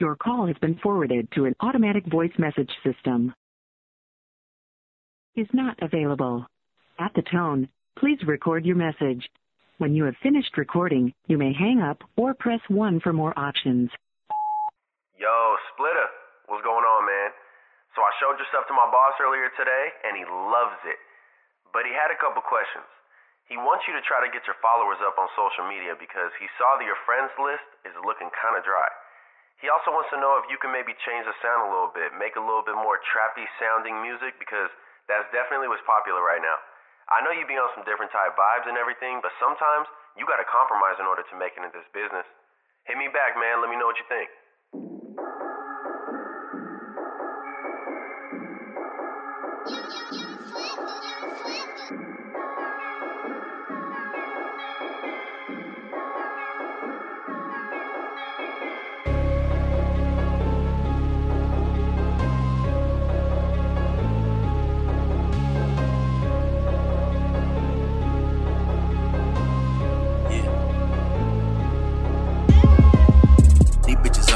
Your call has been forwarded to an automatic voice message system. Is not available. At the tone, please record your message. When you have finished recording, you may hang up or press 1 for more options. Yo, Splitta, what's going on, man? So I showed your stuff to my boss earlier today, and he loves it. But he had a couple questions. He wants you to try to get your followers up on social media because he saw that your friends list is looking kind of dry. He also wants to know if you can maybe change the sound a little bit, make a little bit more trappy sounding music because that's definitely what's popular right now. I know you be on some different type vibes and everything, but sometimes you gotta compromise in order to make it in this business. Hit me back, man. Let me know what you think.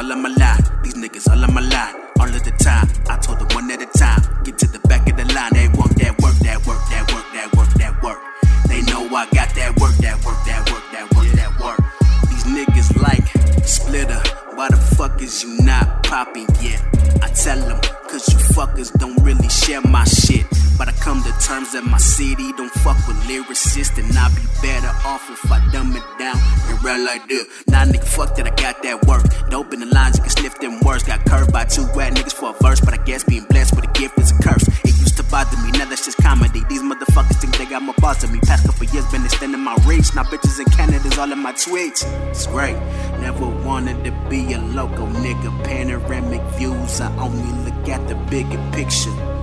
All on my line. These niggas all on my line. All of the time. I told them one at a time. Get to the back of the line. They want that work, that work, that work, that work, that work. They know I got that work, that work, that work, that work, that work. These niggas like Splitta. Why the fuck is you not popping yet? I tell them, cause you fuckers don't really share my shit. But I come to terms that my city don't fuck with lyricists, and I'd be better off if I dumb it down and rap like this. Nah, nigga, fuck that, I got that work. Dope in the lines, you can sniff them words. Got curved by two wet niggas for a verse, but I guess being blessed with a gift is a curse. It used to bother me, now that's just comedy. These motherfuckers think they got more boss than me. Past couple years been extending my reach. Now bitches in Canada's all in my tweets. It's great. Never wanted to be a local nigga. Panoramic views, I only look at the bigger picture.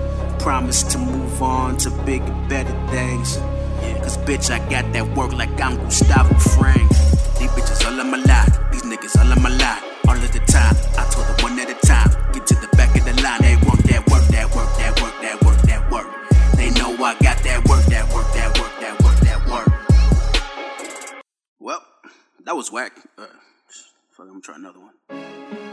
Promise to move on to bigger, better things. Cause bitch, I got that work like I'm Gustavo Fring. These bitches all on my line. These niggas all on my line. All of the time. I told them one at a time. Get to the back of the line. They want that work, that work, that work, that work, that work. They know I got that work, that work, that work, that work, that work. Well, that was whack. Uh, fuck, I'm gonna try another one.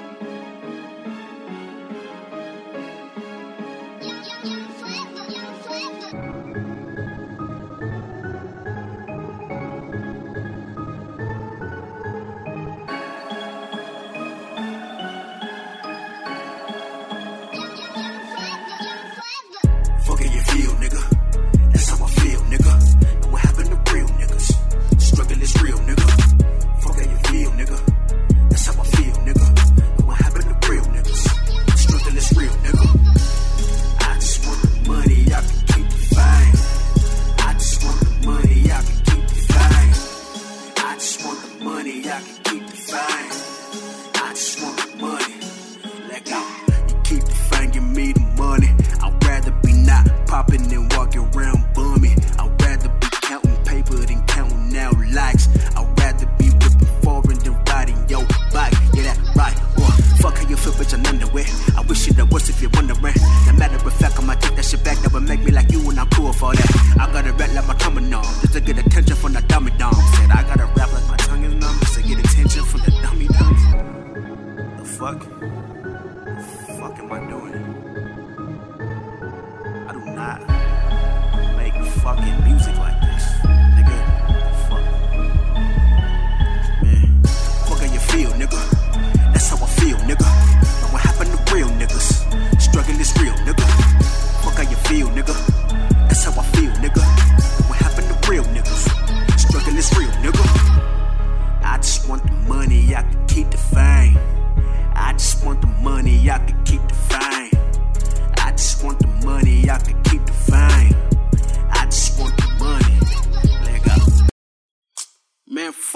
Music like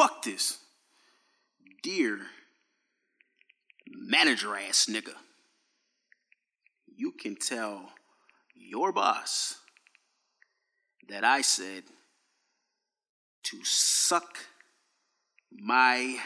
fuck this. Dear manager ass nigga, you can tell your boss that I said to suck my